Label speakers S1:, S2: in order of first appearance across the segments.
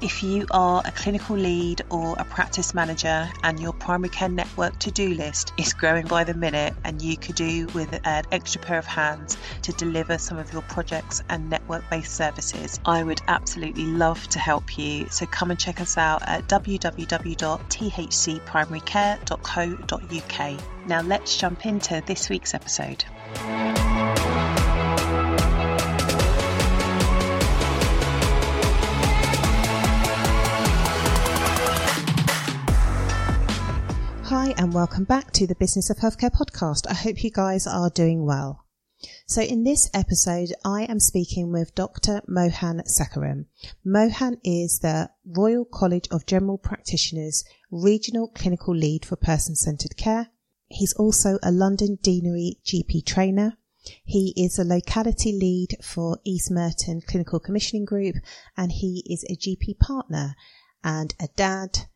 S1: If you are a clinical lead or a practice manager and your primary care network to do list is growing by the minute and you could do with an extra pair of hands to deliver some of your projects and network based services, I would absolutely love to help you. So come and check us out at www.thcprimarycare.co.uk. Now let's jump into this week's episode. Hi, and welcome back to the Business of Healthcare podcast. I hope you guys are doing well. So, in this episode, I am speaking with Dr. Mohan Sekeram. Mohan is the Royal College of General Practitioners Regional Clinical Lead for Person Centred Care. He's also a London Deanery GP trainer. He is a locality lead for East Merton Clinical Commissioning Group, and he is a GP partner and a dad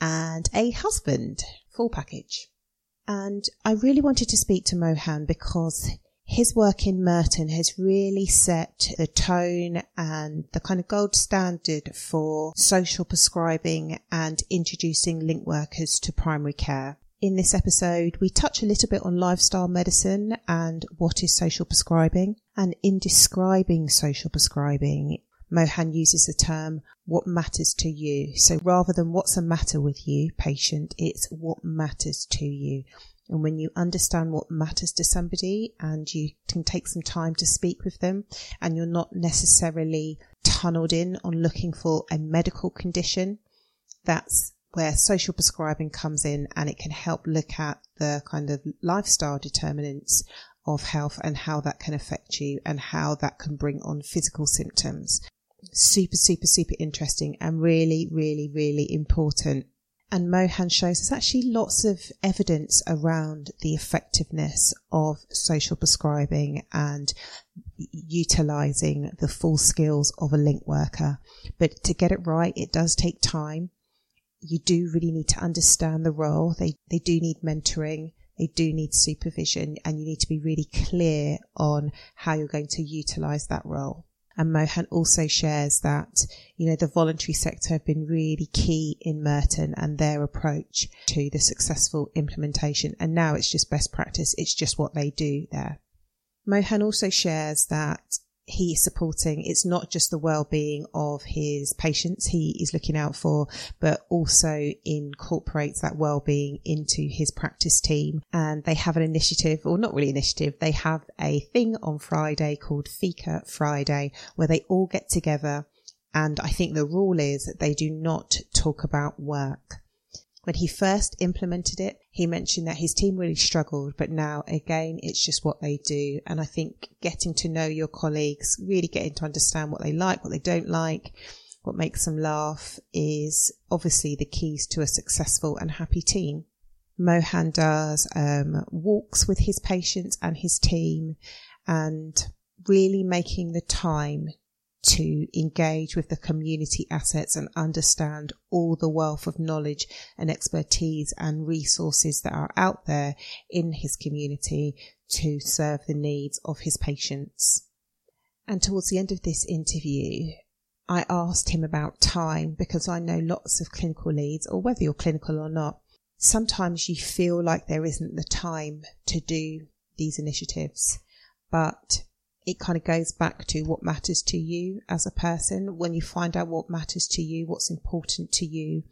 S1: and a husband full package. And I really wanted to speak to Mohan because his work in Merton has really set the tone and the kind of gold standard for social prescribing and introducing link workers to primary care. In this episode, we touch a little bit on lifestyle medicine and what is social prescribing. And in describing social prescribing, Mohan uses the term what matters to you. So rather than what's the matter with you, patient, it's what matters to you. And when you understand what matters to somebody and you can take some time to speak with them and you're not necessarily tunneled in on looking for a medical condition, that's where social prescribing comes in and it can help look at the kind of lifestyle determinants of health and how that can affect you and how that can bring on physical symptoms super, super, super interesting and really, really, really important. And Mohan shows there's actually lots of evidence around the effectiveness of social prescribing and utilizing the full skills of a link worker. But to get it right, it does take time. You do really need to understand the role. They, they do need mentoring. They do need supervision and you need to be really clear on how you're going to utilize that role. And Mohan also shares that, you know, the voluntary sector have been really key in Merton and their approach to the successful implementation. And now it's just best practice. It's just what they do there. Mohan also shares that he's supporting it's not just the well-being of his patients he is looking out for but also incorporates that well-being into his practice team. And they have an initiative or not really initiative they have a thing on friday called fika friday where they all get together. And i think the rule is that they do not talk about work when he first implemented it, he mentioned that his team really struggled, but now again, it's just what they do. And I think getting to know your colleagues, really getting to understand what they like, what they don't like, what makes them laugh is obviously the keys to a successful and happy team. Mohan does um, walks with his patients and his team and really making the time to engage with the community assets and understand all the wealth of knowledge and expertise and resources that are out there in his community to serve the needs of his patients. And towards the end of this interview, I asked him about time because I know lots of clinical leads, or whether you're clinical or not, sometimes you feel like there isn't the time to do these initiatives. But it kind of goes back to what matters to you as a person. When you find out what matters to you, what's important to you,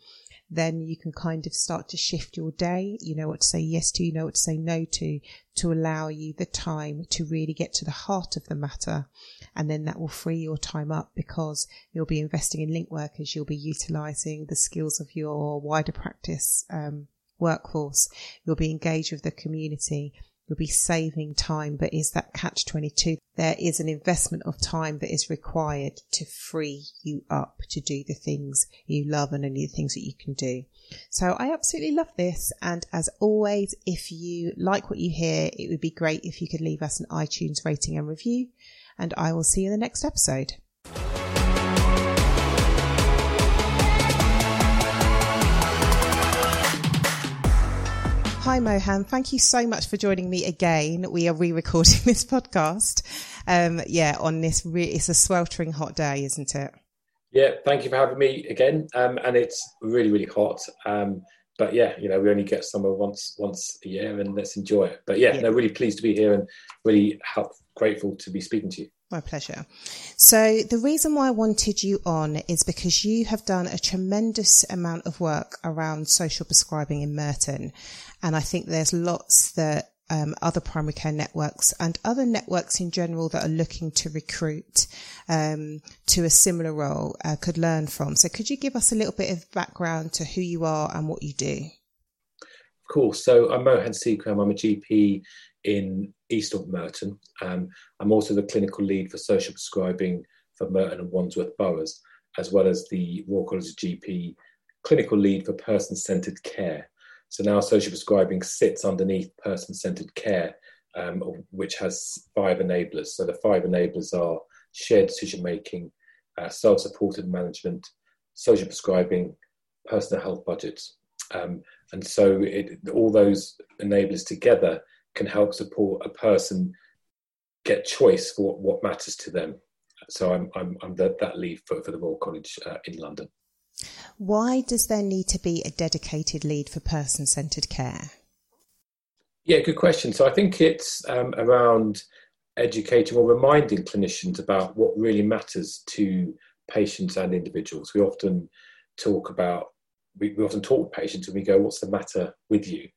S1: then you can kind of start to shift your day. You know what to say yes to, you know what to say no to, to allow you the time to really get to the heart of the matter. And then that will free your time up because you'll be investing in link workers. You'll be utilizing the skills of your wider practice, um, workforce. You'll be engaged with the community you'll be saving time, but is that catch 22? There is an investment of time that is required to free you up to do the things you love and only the things that you can do. So I absolutely love this. And as always, if you like what you hear, it would be great if you could leave us an iTunes rating and review. And I will see you in the next episode. Hi, Mohan. Thank you so much for joining me again. We are re-recording this podcast. Um, yeah, on this, re- it's a sweltering hot day, isn't it?
S2: Yeah, thank you for having me again. Um, and it's really, really hot. Um, but yeah, you know, we only get summer once once a year, and let's enjoy it. But yeah, yeah. no, really pleased to be here and really help, grateful to be speaking to you.
S1: My pleasure. So the reason why I wanted you on is because you have done a tremendous amount of work around social prescribing in Merton. And I think there's lots that um, other primary care networks and other networks in general that are looking to recruit um, to a similar role uh, could learn from. So, could you give us a little bit of background to who you are and what you do?
S2: Of course. So, I'm Mohan Sekeram. I'm a GP in East of Merton. Um, I'm also the clinical lead for social prescribing for Merton and Wandsworth boroughs, as well as the Royal College GP clinical lead for person centred care. So now social prescribing sits underneath person centered care, um, which has five enablers. So the five enablers are shared decision making, uh, self supported management, social prescribing, personal health budgets. Um, and so it, all those enablers together can help support a person get choice for what matters to them. So I'm, I'm, I'm the, that lead for, for the Royal College uh, in London.
S1: Why does there need to be a dedicated lead for person centred care?
S2: Yeah, good question. So I think it's um, around educating or reminding clinicians about what really matters to patients and individuals. We often talk about we, we often talk to patients and we go, "What's the matter with you?"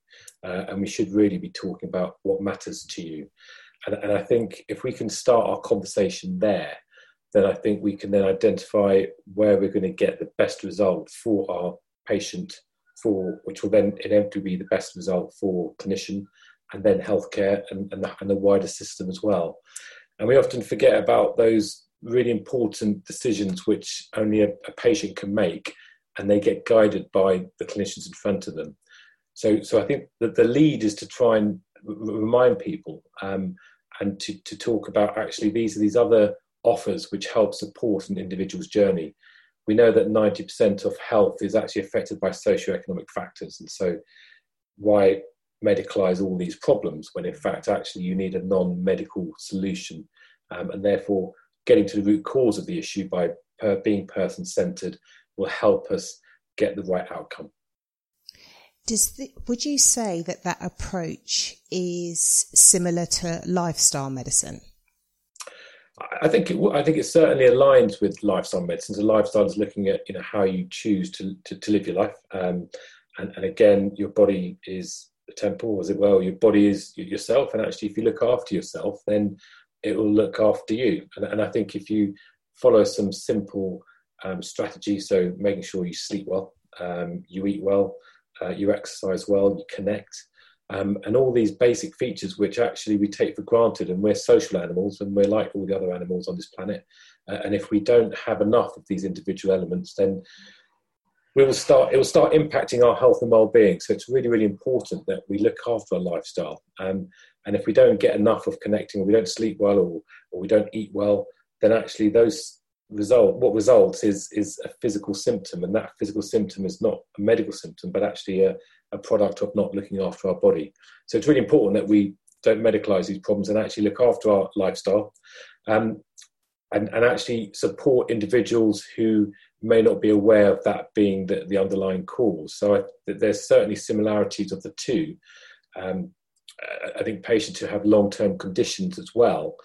S2: Uh, and we should really be talking about what matters to you. And, and I think if we can start our conversation there, then I think we can then identify where we're going to get the best result for our patient, for which will then inevitably be the best result for clinician and then healthcare and, and, the, and the wider system as well. And we often forget about those really important decisions which only a, a patient can make and they get guided by the clinicians in front of them. So, so I think that the lead is to try and remind people um, and to, to talk about actually these are these other offers which help support an individual's journey. We know that 90% of health is actually affected by socioeconomic factors. And so, why medicalize all these problems when in fact actually you need a non medical solution? Um, and therefore, getting to the root cause of the issue by per being person centered will help us get the right outcome.
S1: Does the, would you say that that approach is similar to lifestyle medicine?
S2: I think it, I think it certainly aligns with lifestyle medicine. So lifestyle is looking at you know how you choose to to, to live your life, um, and, and again, your body is a temple, as it well. Your body is yourself, and actually, if you look after yourself, then it will look after you. And, and I think if you follow some simple um, strategies, so making sure you sleep well, um, you eat well, uh, you exercise well, you connect, um, and all these basic features which actually we take for granted and we're social animals and we're like all the other animals on this planet. Uh, and if we don't have enough of these individual elements then we will start it will start impacting our health and well-being. So it's really really important that we look after our lifestyle. Um, and if we don't get enough of connecting or we don't sleep well or, or we don't eat well then actually those result what results is is a physical symptom and that physical symptom is not a medical symptom but actually a, a product of not looking after our body. So it's really important that we don't medicalize these problems and actually look after our lifestyle um, and, and actually support individuals who may not be aware of that being the, the underlying cause. So I, there's certainly similarities of the two. Um, I think patients who have long-term conditions as well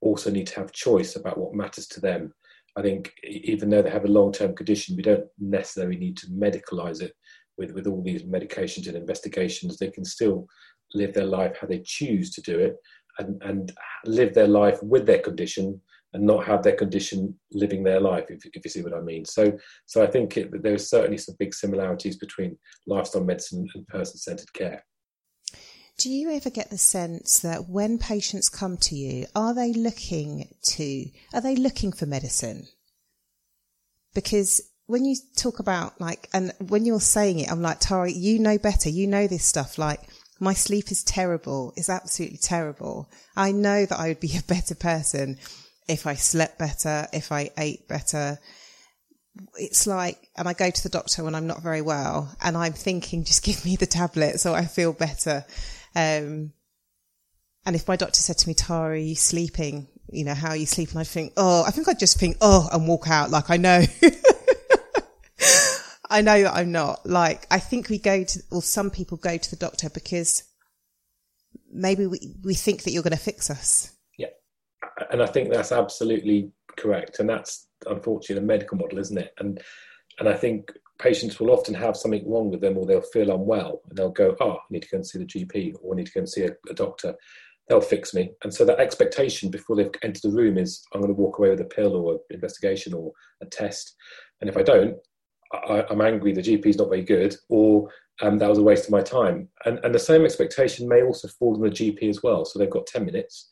S2: also need to have choice about what matters to them I think even though they have a long term condition, we don't necessarily need to medicalize it with, with all these medications and investigations. They can still live their life how they choose to do it and, and live their life with their condition and not have their condition living their life, if, if you see what I mean. So, so I think it, there are certainly some big similarities between lifestyle medicine and person centered care.
S1: Do you ever get the sense that when patients come to you, are they looking to, are they looking for medicine? Because when you talk about like, and when you're saying it, I'm like, Tari, you know better. You know this stuff. Like, my sleep is terrible. It's absolutely terrible. I know that I would be a better person if I slept better, if I ate better. It's like, and I go to the doctor when I'm not very well and I'm thinking, just give me the tablet so I feel better. Um, and if my doctor said to me, Tara, are you sleeping? You know, how are you sleeping? I think, oh, I think I'd just think, oh, and walk out like I know. I know that I'm not. Like, I think we go to, or some people go to the doctor because maybe we, we think that you're going to fix us.
S2: Yeah. And I think that's absolutely correct. And that's unfortunately the medical model, isn't it? And, and I think patients will often have something wrong with them or they'll feel unwell and they'll go, oh, I need to go and see the GP or I need to go and see a, a doctor. They'll fix me. And so that expectation before they've entered the room is I'm going to walk away with a pill or an investigation or a test. And if I don't, I, am angry, the GP is not very good, or um, that was a waste of my time. And, and the same expectation may also fall on the GP as well. So they've got 10 minutes,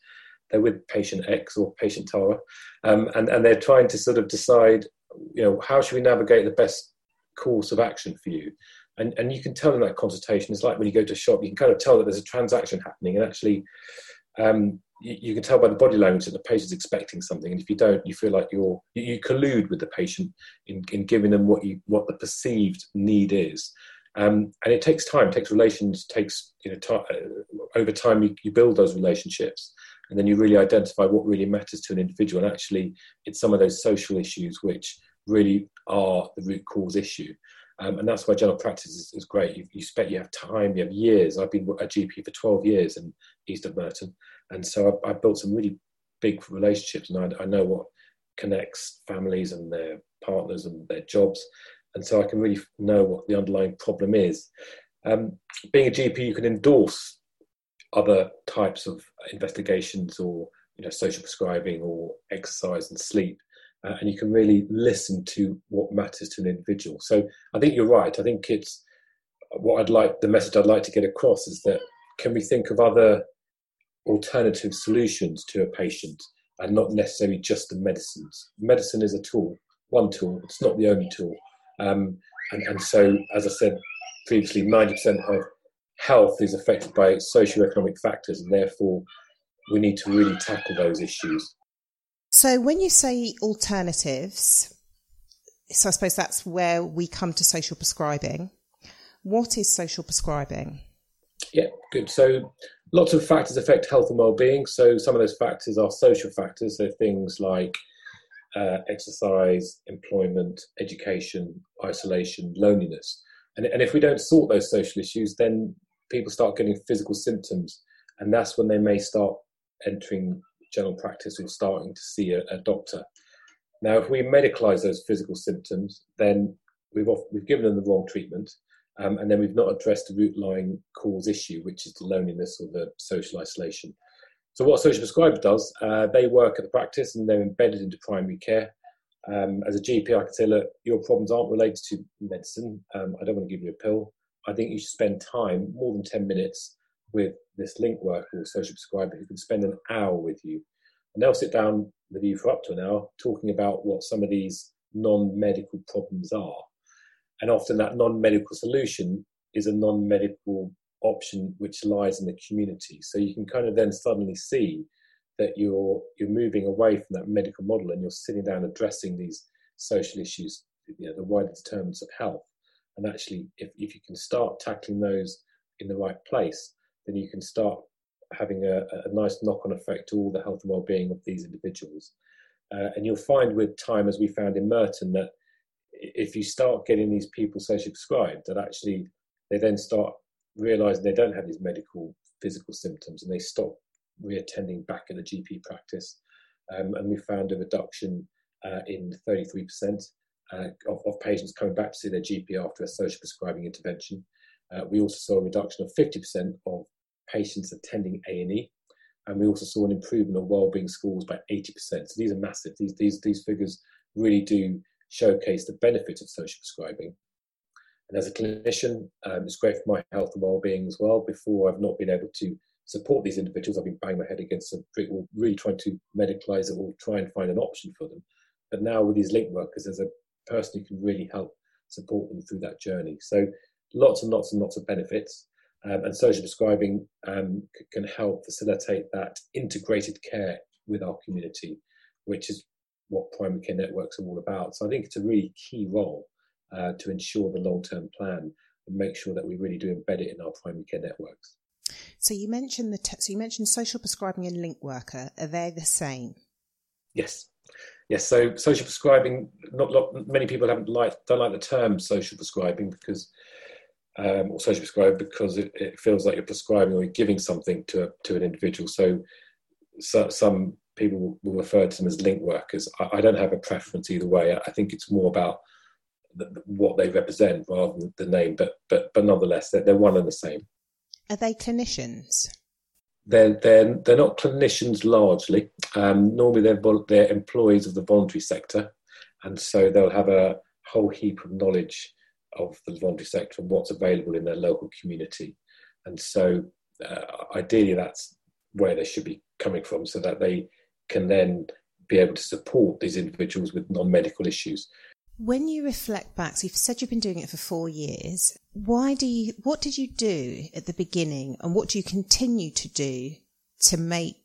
S2: they're with patient X or patient Tara, um, and, and they're trying to sort of decide, you know, how should we navigate the best course of action for you? And, and you can tell in that consultation, it's like when you go to a shop, you can kind of tell that there's a transaction happening, and actually, um, you, you, can tell by the body language that the patient's expecting something, and if you don't, you feel like you're you, you collude with the patient in, in giving them what you what the perceived need is. Um, and it takes time, takes relations, takes you know time, uh, over time you, you build those relationships, and then you really identify what really matters to an individual. And actually, it's some of those social issues which really are the root cause issue. Um, and that's why general practice is, is great. You, you spent, you have time, you have years. I've been a GP for 12 years in East of Merton. And so I've, I've built some really big relationships and I, I, know what connects families and their partners and their jobs. And so I can really know what the underlying problem is. Um, being a GP, you can endorse other types of investigations or you know social prescribing or exercise and sleep uh, and you can really listen to what matters to an individual. So I think you're right. I think it's what I'd like, the message I'd like to get across is that can we think of other alternative solutions to a patient and not necessarily just the medicines? Medicine is a tool, one tool, it's not the only tool. Um, and, and so, as I said previously, 90% of health is affected by socioeconomic factors, and therefore we need to really tackle those issues.
S1: So when you say alternatives, so I suppose that's where we come to social prescribing. What is social prescribing?
S2: Yeah, good. So lots of factors affect health and well-being. So some of those factors are social factors. So things like uh, exercise, employment, education, isolation, loneliness. And, and if we don't sort those social issues, then people start getting physical symptoms, and that's when they may start entering general practice or starting to see a, a doctor. Now, if we medicalise those physical symptoms, then we've off, we've given them the wrong treatment, um, and then we've not addressed the root line cause issue, which is the loneliness or the social isolation. So, what a social prescriber does, uh, they work at the practice and they're embedded into primary care. Um, as a GP, I can say, look, your problems aren't related to medicine. Um, I don't want to give you a pill. I think you should spend time, more than 10 minutes, with this link worker or social prescriber who can spend an hour with you. And they'll sit down with you for up to an hour talking about what some of these non medical problems are. And often that non medical solution is a non medical option which lies in the community. So you can kind of then suddenly see that you're you're moving away from that medical model and you're sitting down addressing these social issues, you know, the wider determinants of health. And actually, if, if you can start tackling those in the right place, then you can start having a, a nice knock-on effect to all the health and well-being of these individuals. Uh, and you'll find with time, as we found in Merton, that if you start getting these people socially prescribed, that actually they then start realizing they don't have these medical physical symptoms and they stop reattending back in the GP practice. Um, and we found a reduction uh, in 33% uh, of, of, patients coming back to see their GP after a social prescribing intervention. Uh, we also saw a reduction of 50% of patients attending A&E, and we also saw an improvement of wellbeing scores by 80%. So these are massive. These, these, these figures really do showcase the benefits of social prescribing. And as a clinician, um, it's great for my health and well-being as well. Before I've not been able to support these individuals, I've been banging my head against a brick wall, really trying to medicalise it or try and find an option for them. But now with these link workers, there's a person who can really help support them through that journey. So lots and lots and lots of benefits. Um, and social prescribing um, can help facilitate that integrated care with our community, which is what primary care networks are all about. So I think it's a really key role uh, to ensure the long-term plan and make sure that we really do embed it in our primary care networks.
S1: So you mentioned the te- so you mentioned social prescribing and link worker. Are they the same?
S2: Yes, yes. So social prescribing. Not, not many people haven't like don't like the term social prescribing because um, or social prescribing because it, it, feels like you're prescribing or you're giving something to a, to an individual. So, so some people will refer to them as link workers. I, I don't have a preference either way. I think it's more about the, what they represent rather than the name, but but but nonetheless, they're, they're one and the same.
S1: Are they clinicians?
S2: They're they're they're not clinicians largely. Um, normally, they're they're employees of the voluntary sector, and so they'll have a whole heap of knowledge of the voluntary sector and what's available in their local community. And so, uh, ideally, that's where they should be coming from, so that they can then be able to support these individuals with non-medical issues.
S1: When you reflect back, so you've said you've been doing it for four years. Why do you? What did you do at the beginning, and what do you continue to do to make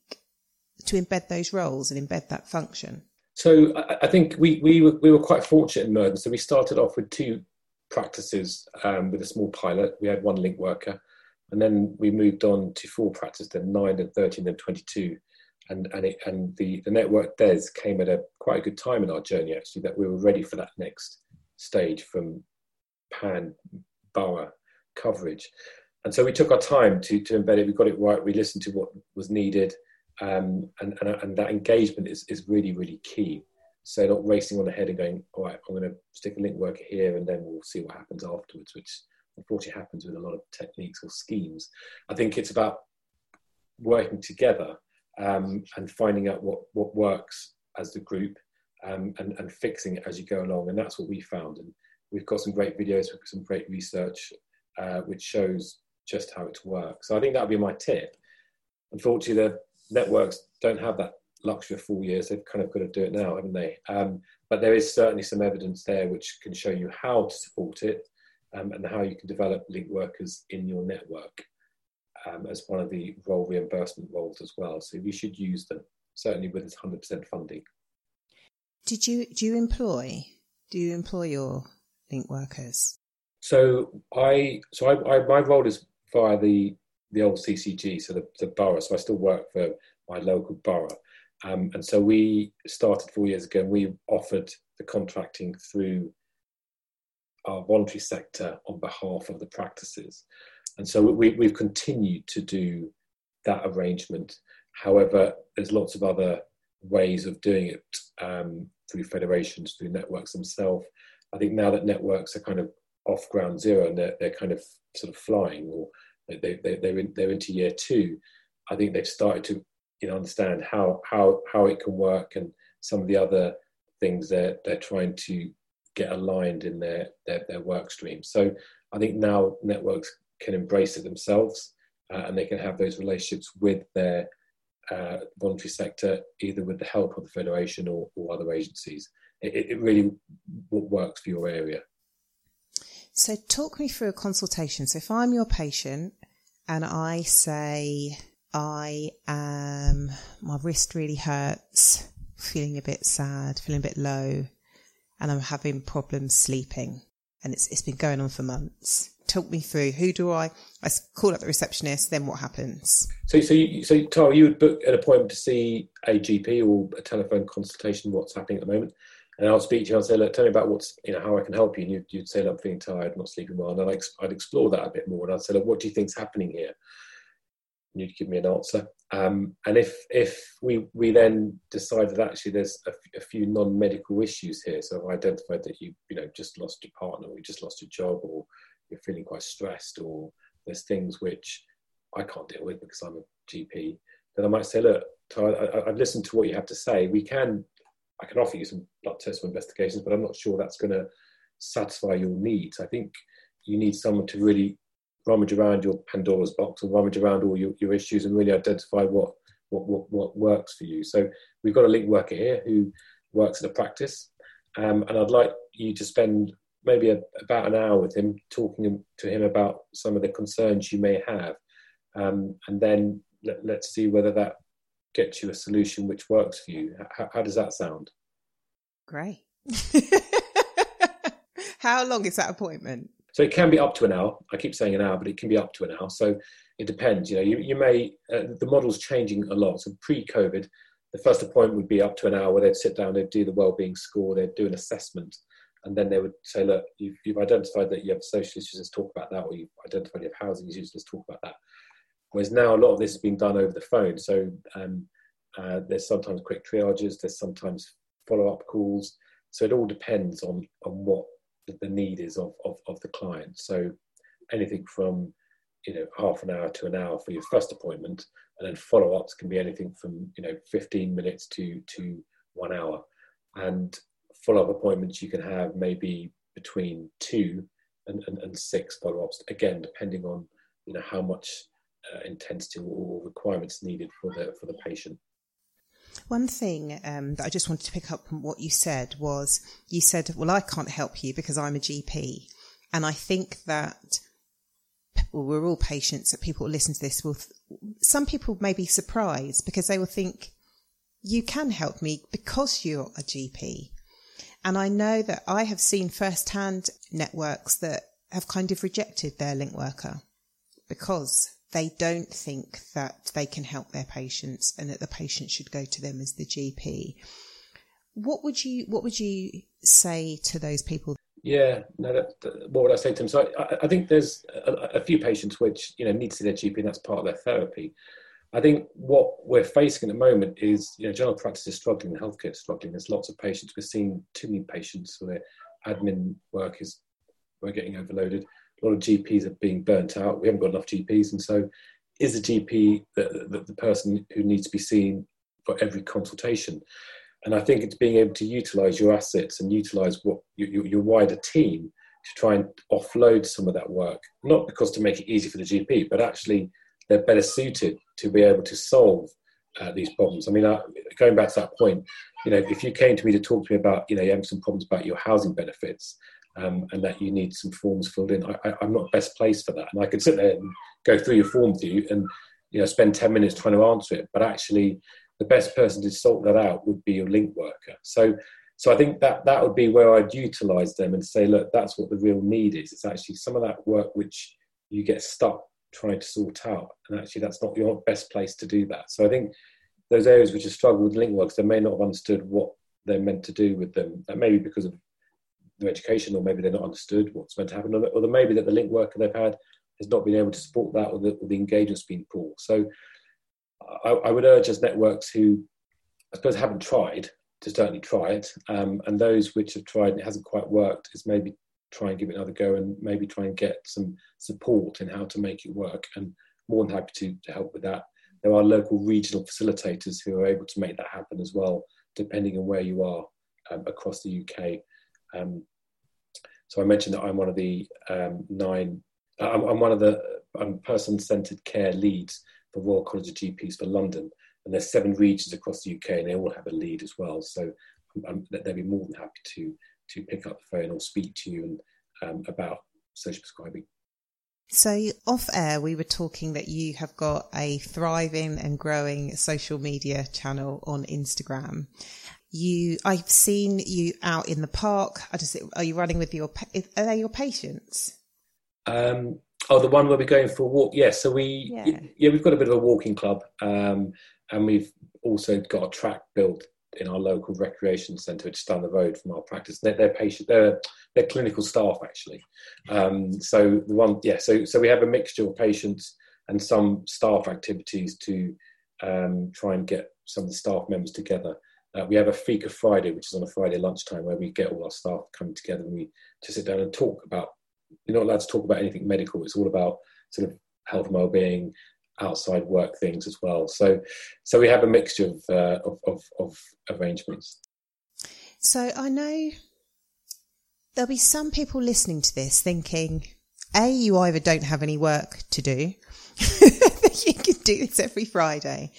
S1: to embed those roles and embed that function?
S2: So I, I think we we were, we were quite fortunate in Merton. So we started off with two practices um, with a small pilot. We had one link worker, and then we moved on to four practices, then nine, then thirteen, then twenty-two. And and it, and the the network des came at a quite a good time in our journey actually that we were ready for that next stage from pan borough coverage. And so we took our time to to embed it. We got it right. We listened to what was needed. Um, and, and and that engagement is is really really key so not racing on ahead and going all right i'm going to stick a link worker here and then we'll see what happens afterwards which unfortunately happens with a lot of techniques or schemes i think it's about working together um, and finding out what, what works as the group um, and, and fixing it as you go along. And that's what we found. And we've got some great videos, we've got some great research uh, which shows just how it works. So I think that would be my tip. Unfortunately, the networks don't have that luxury of four years. They've kind of got to do it now, haven't they? Um, but there is certainly some evidence there which can show you how to support it um, and how you can develop link workers in your network um, as one of the role reimbursement roles as well. So we should use them, certainly with this 100% funding.
S1: Did you, do you employ, do you employ your link workers?
S2: So I, so I, I my role is via the, the old CCG, so the, the borough. So I still work for my local borough. Um, and so we started four years ago and we offered the contracting through our voluntary sector on behalf of the practices. And so we, we've continued to do that arrangement. However, there's lots of other ways of doing it um, through federations, through networks themselves. I think now that networks are kind of off ground zero and they're, they're kind of sort of flying or they, they, they're, in, they're into year two, I think they've started to you know, understand how, how, how it can work and some of the other things they're, they're trying to get aligned in their, their, their work stream. So I think now networks can embrace it themselves uh, and they can have those relationships with their uh, voluntary sector, either with the help of the federation or, or other agencies. It, it really works for your area.
S1: So, talk me through a consultation. So, if I'm your patient and I say, I am, my wrist really hurts, feeling a bit sad, feeling a bit low, and I'm having problems sleeping, and it's, it's been going on for months. Talk me through who do I I call up the receptionist then what happens?
S2: So so you, so Tara you would book an appointment to see a GP or a telephone consultation what's happening at the moment. And I'll speak to you and say look tell me about what's you know how I can help you. And you'd, you'd say I'm feeling tired not sleeping well. And I'd, I'd explore that a bit more. And I'd say look what do you think's happening here and you'd give me an answer um, and if if we we then decide that actually there's a, f- a few non-medical issues here so I've identified that you you know just lost your partner or you just lost your job or you're feeling quite stressed or there's things which I can't deal with because I'm a GP, then I might say, look, I, have listened to what you have to say. We can, I can offer you some blood tests or investigations, but I'm not sure that's going to satisfy your needs. I think you need someone to really rummage around your Pandora's box or rummage around all your, your issues and really identify what, what, what, what works for you. So we've got a link worker here who works in a practice. Um, and I'd like you to spend maybe a, about an hour with him, talking to him about some of the concerns you may have. Um, and then let, us see whether that gets you a solution which works for you. How, how does that sound?
S1: Great. how long is that appointment?
S2: So it can be up to an hour. I keep saying an hour, but it can be up to an hour. So it depends. You know, you, you may uh, the model's changing a lot. So pre-COVID, the first appointment would be up to an hour where they'd sit down, they'd do the well-being score, they'd do an assessment, and then they would say, look, you've, you've identified that you have social issues, let's talk about that, or you've identified you have housing issues, let's talk about that. Whereas now a lot of this is being done over the phone. So um, uh, there's sometimes quick triages, there's sometimes follow-up calls. So it all depends on on what the need is of, of, of the client. So anything from you know half an hour to an hour for your first appointment, and then follow-ups can be anything from you know 15 minutes to to one hour. And follow-up appointments you can have maybe between two and, and, and six follow-ups, again depending on you know how much uh, intensity or requirements needed for the for the patient.
S1: One thing um, that I just wanted to pick up on what you said was you said, Well, I can't help you because I'm a GP. And I think that well, we're all patients that people listen to this will, th- some people may be surprised because they will think, You can help me because you're a GP. And I know that I have seen firsthand networks that have kind of rejected their link worker because they don't think that they can help their patients and that the patient should go to them as the GP. What would you What would you say to those people?
S2: Yeah, no. That, that, what would I say to them? So I, I think there's a, a, few patients which you know need to see their GP, and that's part of their therapy. I think what we're facing at the moment is you know general practice is struggling, the healthcare is struggling. There's lots of patients. We're seeing too many patients where admin work is we're getting overloaded a lot of GPs are being burnt out. We haven't got enough GPs, and so is the GP the, the, the person who needs to be seen for every consultation? And I think it's being able to utilize your assets and utilize what your, your wider team to try and offload some of that work, not because to make it easy for the GP, but actually they're better suited to be able to solve uh, these problems. I mean, uh, going back to that point, you know, if you came to me to talk to me about, you know, you have some problems about your housing benefits, um, and that you need some forms filled in. I, am not best placed for that, and I could sit there and go through your form with you and you know spend ten minutes trying to answer it. But actually, the best person to sort that out would be your link worker. So, so I think that that would be where I'd utilise them and say, look, that's what the real need is. It's actually some of that work which you get stuck trying to sort out, and actually that's not your best place to do that. So I think those areas which have struggled with link works, they may not have understood what they're meant to do with them. That may be because of their education, or maybe they're not understood what's meant to happen, or, or maybe that the link worker they've had has not been able to support that, or the, or the engagement's been poor. So I, I, would urge as networks who I suppose haven't tried to certainly try it, um, and those which have tried and it hasn't quite worked is maybe try and give it another go and maybe try and get some support in how to make it work. And more than happy to, to help with that. There are local regional facilitators who are able to make that happen as well, depending on where you are um, across the UK. Um, so I mentioned that I'm one of the um, nine, I'm, I'm, one of the I'm person-centred care leads for Royal College of GPs for London. And there's seven regions across the UK and they all have a lead as well. So I'm, they'd be more than happy to, to pick up the phone or speak to you and, um, about social prescribing.
S1: So, off air, we were talking that you have got a thriving and growing social media channel on Instagram you i've seen you out in the park. I just, are you running with your are they your patients?
S2: Um oh the one where we're going for a walk. Yes yeah, so we yeah. yeah. we've got a bit of a walking club um and we've also got a track built in our local recreation centre just down the road from our practice. They're, they're patient they're they're clinical staff actually. Um so the one yeah so so we have a mixture of patients and some staff activities to um, try and get some of the staff members together uh, we have a Fika Friday, which is on a Friday lunchtime, where we get all our staff coming together and we to sit down and talk about. You're not allowed to talk about anything medical. It's all about sort of health and well-being, outside work things as well. So, so we have a mixture of uh, of, of, of arrangements.
S1: So I know there'll be some people listening to this thinking, A, you either don't have any work to do, that you can do this every Friday,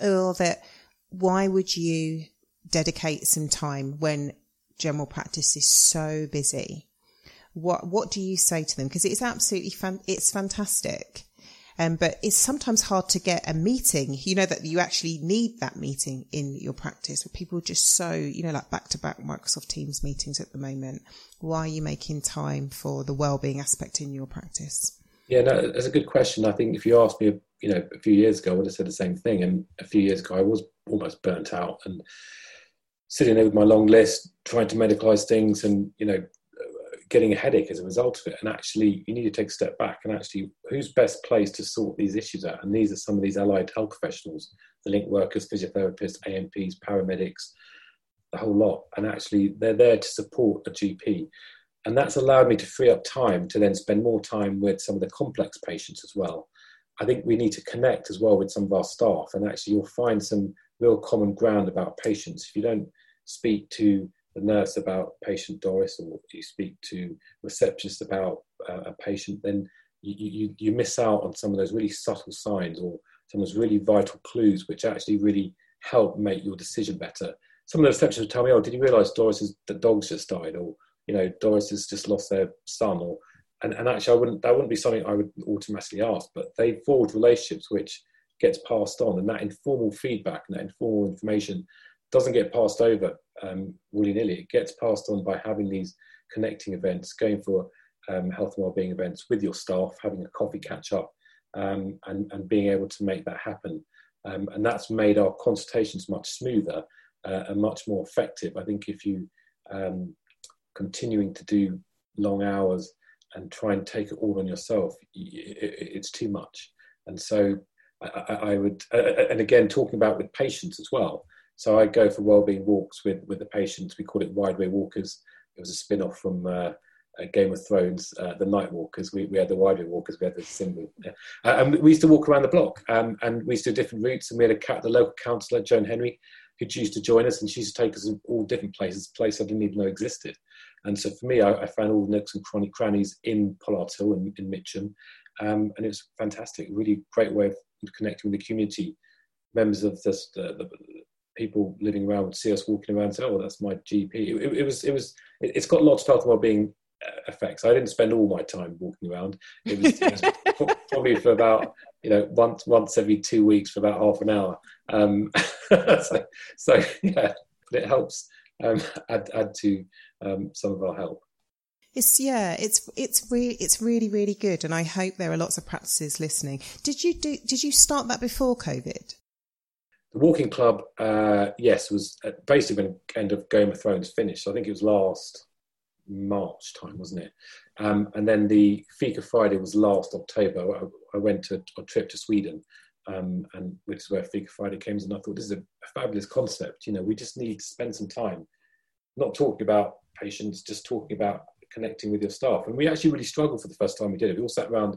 S1: or that why would you dedicate some time when general practice is so busy? What what do you say to them? Because it's absolutely fan, it's fantastic. Um, but it's sometimes hard to get a meeting. You know that you actually need that meeting in your practice. Where people are just so you know like back to back Microsoft Teams meetings at the moment. Why are you making time for the well-being aspect in your practice?
S2: Yeah, no, that's a good question. I think if you asked me, you know, a few years ago, I would have said the same thing. And a few years ago, I was almost burnt out and sitting there with my long list, trying to medicalize things, and you know, getting a headache as a result of it. And actually, you need to take a step back and actually, who's best placed to sort these issues out? And these are some of these allied health professionals, the link workers, physiotherapists, ANPs, paramedics, the whole lot. And actually, they're there to support a GP. And that's allowed me to free up time to then spend more time with some of the complex patients as well. I think we need to connect as well with some of our staff, and actually, you'll find some real common ground about patients. If you don't speak to the nurse about patient Doris or you speak to receptionist about uh, a patient, then you, you, you miss out on some of those really subtle signs or some of those really vital clues which actually really help make your decision better. Some of the receptionists tell me, "Oh, did you realise Doris's the dog's just died?" or you know, Doris has just lost their son, or and, and actually, I wouldn't that wouldn't be something I would automatically ask, but they forge relationships which gets passed on, and that informal feedback and that informal information doesn't get passed over um, willy nilly. It gets passed on by having these connecting events, going for um, health and wellbeing events with your staff, having a coffee catch up, um, and, and being able to make that happen. Um, and that's made our consultations much smoother uh, and much more effective. I think if you um, continuing to do long hours and try and take it all on yourself, it's too much. And so I, I would, and again, talking about with patients as well. So I go for wellbeing walks with with the patients. We call it Wide Way Walkers. It was a spin off from uh, uh, Game of Thrones, uh, the Night Walkers. We, we had the Wide Way Walkers. We had the symbol. Uh, and we used to walk around the block, um, and we used to do different routes. And we had a the local councillor Joan Henry, who used to join us, and she used to take us in all different places, places I didn't even know existed. And so for me, I, I found all the nooks and cranny, crannies in Pollard's Hill and in, in Mitcham, um, and it was fantastic. Really great way of connecting with the community members of this, the, the, people living around would see us walking around and say, "Oh, that's my GP." It, it was, it was, it's got lots of health and well-being uh, effects. I didn't spend all my time walking around. It was, it was probably for about you know once once every two weeks for about half an hour. Um, so, so, yeah, it helps um, add add to um, some of our help.
S1: It's yeah, it's it's really it's really really good, and I hope there are lots of practices listening. Did you do? Did you start that before COVID?
S2: The Walking Club, uh, yes, was basically when end of Game of Thrones finished. So I think it was last March time, wasn't it? Um, and then the Fika Friday was last October. I, I went to a trip to Sweden, um, and which is where Fika Friday came. And I thought this is a, a fabulous concept. You know, we just need to spend some time, not talking about patients, just talking about connecting with your staff. And we actually really struggled for the first time we did it. We all sat around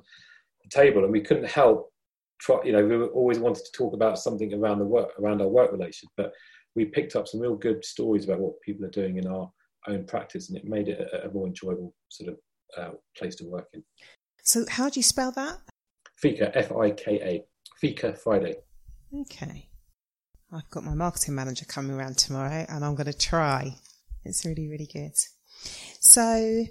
S2: the table and we couldn't help try, you know, we always wanted to talk about something around the work, around our work relation, but we picked up some real good stories about what people are doing in our own practice, and it made it a, a more enjoyable sort of uh, place to work in.
S1: So, how do you spell that?
S2: Fika, F I K A, Fika Friday.
S1: Okay. I've got my marketing manager coming around tomorrow, and I'm going to try. It's really, really good. So,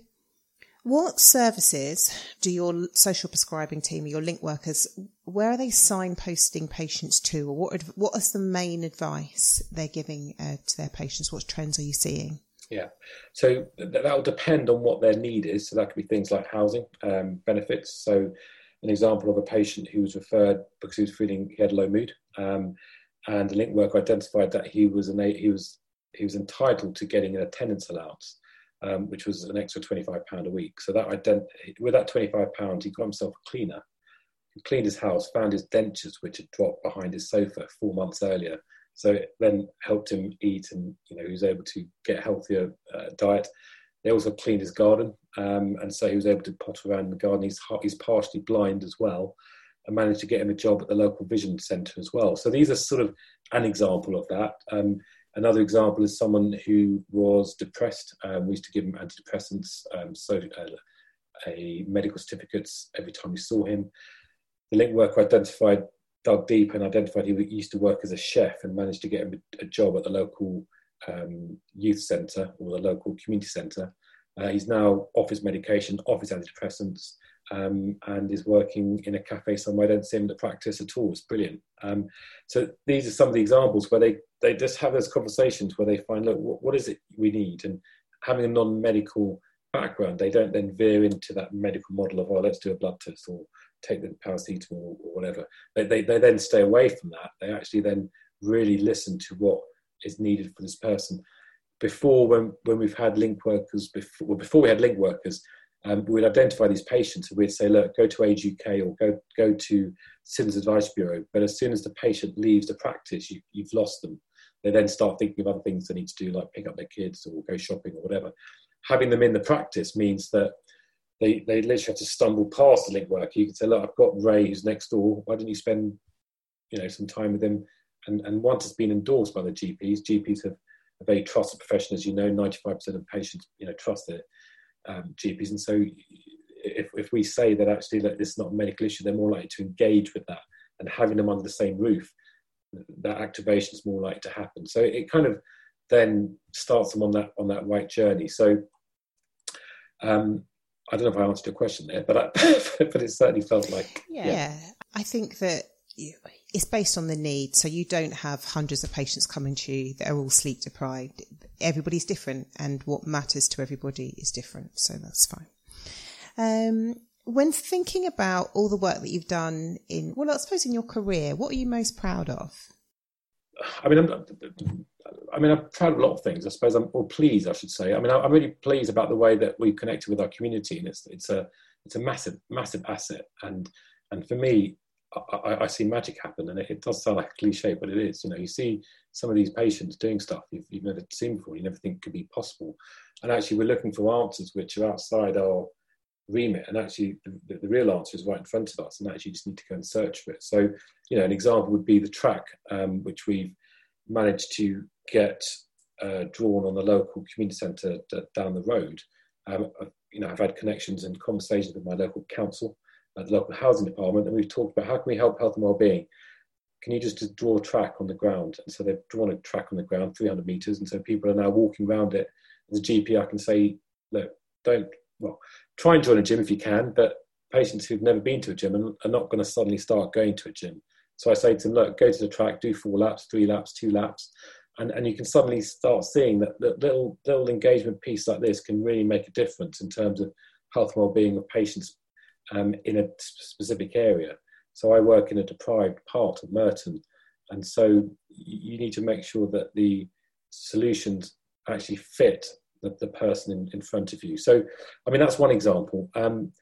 S1: what services do your social prescribing team, or your link workers, where are they signposting patients to, or what what is the main advice they're giving uh, to their patients? What trends are you seeing?
S2: Yeah, so that will depend on what their need is. So that could be things like housing um, benefits. So an example of a patient who was referred because he was feeling he had low mood, um, and the link worker identified that he was an he was he was entitled to getting an attendance allowance um, which was an extra £25 a week. So that ident- with that £25, he got himself a cleaner. He cleaned his house, found his dentures, which had dropped behind his sofa four months earlier. So it then helped him eat, and you know he was able to get healthier uh, diet. They also cleaned his garden, um, and so he was able to potter around the garden. He's, he's partially blind as well, and managed to get him a job at the local vision centre as well. So these are sort of an example of that. Um, Another example is someone who was depressed. Um, we used to give him antidepressants, um, so, uh, a medical certificates every time we saw him. The link worker identified, dug deep and identified he used to work as a chef and managed to get him a job at the local um, youth centre or the local community centre. Uh, he's now off his medication, off his antidepressants, um, and is working in a cafe somewhere. I don't see him at practice at all. It's brilliant. Um, so these are some of the examples where they, they just have those conversations where they find, look, what, what is it we need? And having a non-medical background, they don't then veer into that medical model of, oh, let's do a blood test or take the paracetamol or whatever. They, they, they then stay away from that. They actually then really listen to what is needed for this person. Before, when, when we've had link workers, before, well, before we had link workers, um, we'd identify these patients and we'd say, look, go to Age UK or go, go to Citizens Advice Bureau. But as soon as the patient leaves the practice, you, you've lost them. They then start thinking of other things they need to do, like pick up their kids or go shopping or whatever. Having them in the practice means that they, they literally have to stumble past the link worker. You can say, look, I've got Ray who's next door. Why don't you spend, you know, some time with him? And, and once it's been endorsed by the GPs, GPs have a very trusted profession, as you know, 95% of patients, you know, trust their um, GPs. And so if, if we say that actually that this is not a medical issue, they're more likely to engage with that and having them under the same roof, that activation is more likely to happen. So it kind of then starts them on that on that right journey. So um, I don't know if I answered your question there, but I, but it certainly felt like
S1: yeah. yeah. I think that it's based on the need. So you don't have hundreds of patients coming to you that are all sleep deprived. Everybody's different, and what matters to everybody is different. So that's fine. Um, when thinking about all the work that you've done in, well, I suppose in your career, what are you most proud of?
S2: I mean, I'm, I mean, I'm proud of a lot of things. I suppose I'm, or pleased, I should say. I mean, I'm really pleased about the way that we've connected with our community, and it's it's a it's a massive massive asset. And and for me, I, I see magic happen, and it, does sound like a cliche, but it is. You know, you see some of these patients doing stuff you've, you've never seen before, you never think could be possible, and actually we're looking for answers which are outside our remit, and actually the, the, real answer is right in front of us, and actually you just need to go and search for it. So, you know, an example would be the track um, which we've managed to get uh, drawn on the local community centre d- down the road. Um, you know, I've had connections and conversations with my local council at the local housing department, and we've talked about how can we help health and well-being. Can you just draw a track on the ground? And so they've drawn a track on the ground, 300 meters, and so people are now walking around it. As a GP, I can say, look, don't well, try and join a gym if you can, but patients who've never been to a gym are not going to suddenly start going to a gym. So I say to them, look, go to the track, do four laps, three laps, two laps, and, and you can suddenly start seeing that, that little little engagement piece like this can really make a difference in terms of health and well-being of patients um, in a specific area. So I work in a deprived part of Merton, and so you need to make sure that the solutions actually fit the, the person in, in front of you. So, I mean, that's one example. Um,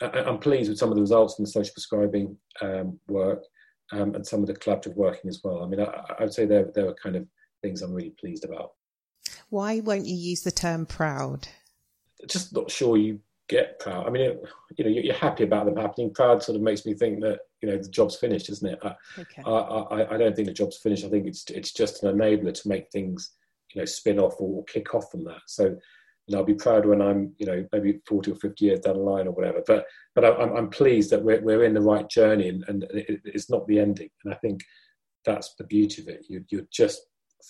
S2: I, am pleased with some of the results in the social prescribing um, work um, and some of the collaborative working as well. I mean, I, I would say there, there are kind of things I'm really pleased about.
S1: Why won't you use the term proud?
S2: Just not sure you get proud. I mean, it, you know, you're happy about them happening. Proud sort of makes me think that you know the job's finished, isn't it? I, okay. I, I, I don't think the job's finished. I think it's it's just an enabler to make things you know spin off or kick off from that. So you know, I'll be proud when I'm you know maybe 40 or 50 years down the line or whatever. But but I'm, I'm pleased that we're we're in the right journey and, and it, it's not the ending. And I think that's the beauty of it. You, you're just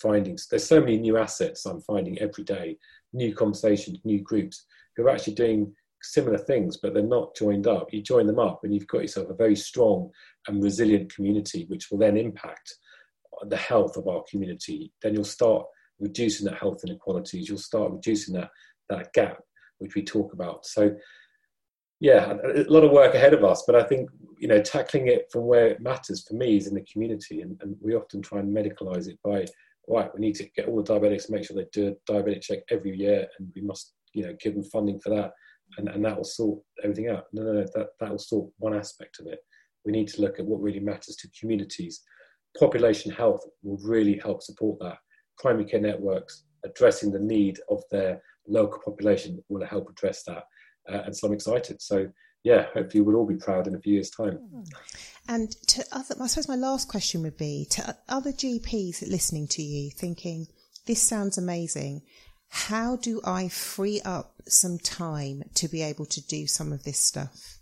S2: finding there's so many new assets I'm finding every day, new conversations, new groups who are actually doing similar things, but they're not joined up. You join them up, and you've got yourself a very strong and resilient community, which will then impact the health of our community. Then you'll start reducing that health inequalities. You'll start reducing that that gap, which we talk about. So, yeah, a lot of work ahead of us. But I think you know tackling it from where it matters for me is in the community, and, and we often try and medicalize it by right. We need to get all the diabetics, make sure they do a diabetic check every year, and we must you know give them funding for that and, and that will sort everything out. No, no, no, that, that will sort one aspect of it. We need to look at what really matters to communities. Population health will really help support that. Primary care networks addressing the need of their local population will help address that. Uh, and so I'm excited. So yeah, hopefully we'll all be proud in a few years' time.
S1: And to other, I suppose my last question would be to other GPs listening to you, thinking this sounds amazing how do I free up
S3: some time to be able to do some of this stuff?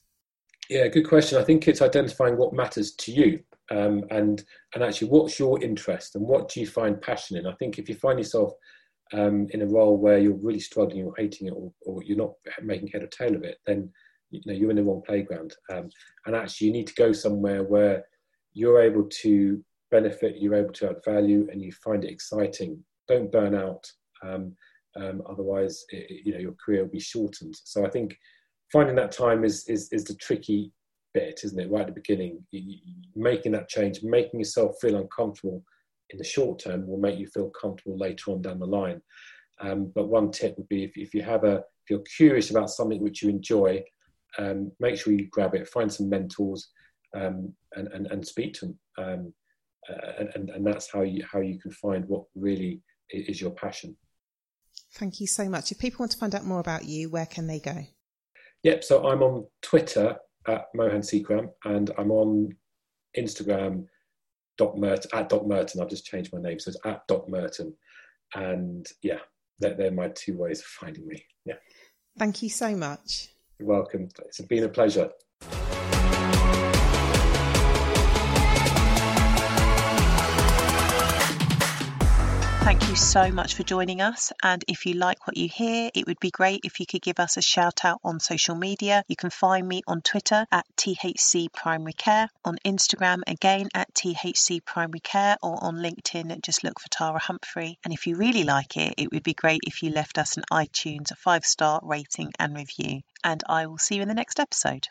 S2: Yeah, good question. I think it's identifying what matters to you. Um, and and actually, what's your interest and what do you find passion in? I think if you find yourself um, in a role where you're really struggling or hating it or, or, you're not making head or tail of it, then you know you're in the wrong playground. Um, and actually, you need to go somewhere where you're able to benefit, you're able to add value, and you find it exciting. Don't burn out. Um, um, otherwise, it, you know your career will be shortened. So I think finding that time is is, is the tricky bit, isn't it? Right at the beginning, making that change, making yourself feel uncomfortable in the short term will make you feel comfortable later on down the line. Um, but one tip would be if, if, you have a if you're curious about something which you enjoy, um, make sure you grab it, find some mentors, um, and, and, and speak to them. Um, uh, and, and that's how you how you can find what really is your passion.
S3: Thank you so much. If people want to find out more about you, where can they go?
S2: Yep. So I'm on Twitter at Mohan Sekeram, and I'm on Instagram Doc Merton at Doc Merton. I've just changed my name, so it's at Doc Merton. And yeah, they're, they're my two ways of finding me. Yeah.
S3: Thank you so much.
S2: You're welcome. It's been a pleasure.
S3: Thank you so much for joining us. And if you like what you hear, it would be great if you could give us a shout out on social media. You can find me on Twitter at THC Primary Care, on Instagram again at THC Primary Care, or on LinkedIn, just look for Tara Humphrey. And if you really like it, it would be great if you left us an iTunes, five star rating and review. And I will see you in the next episode.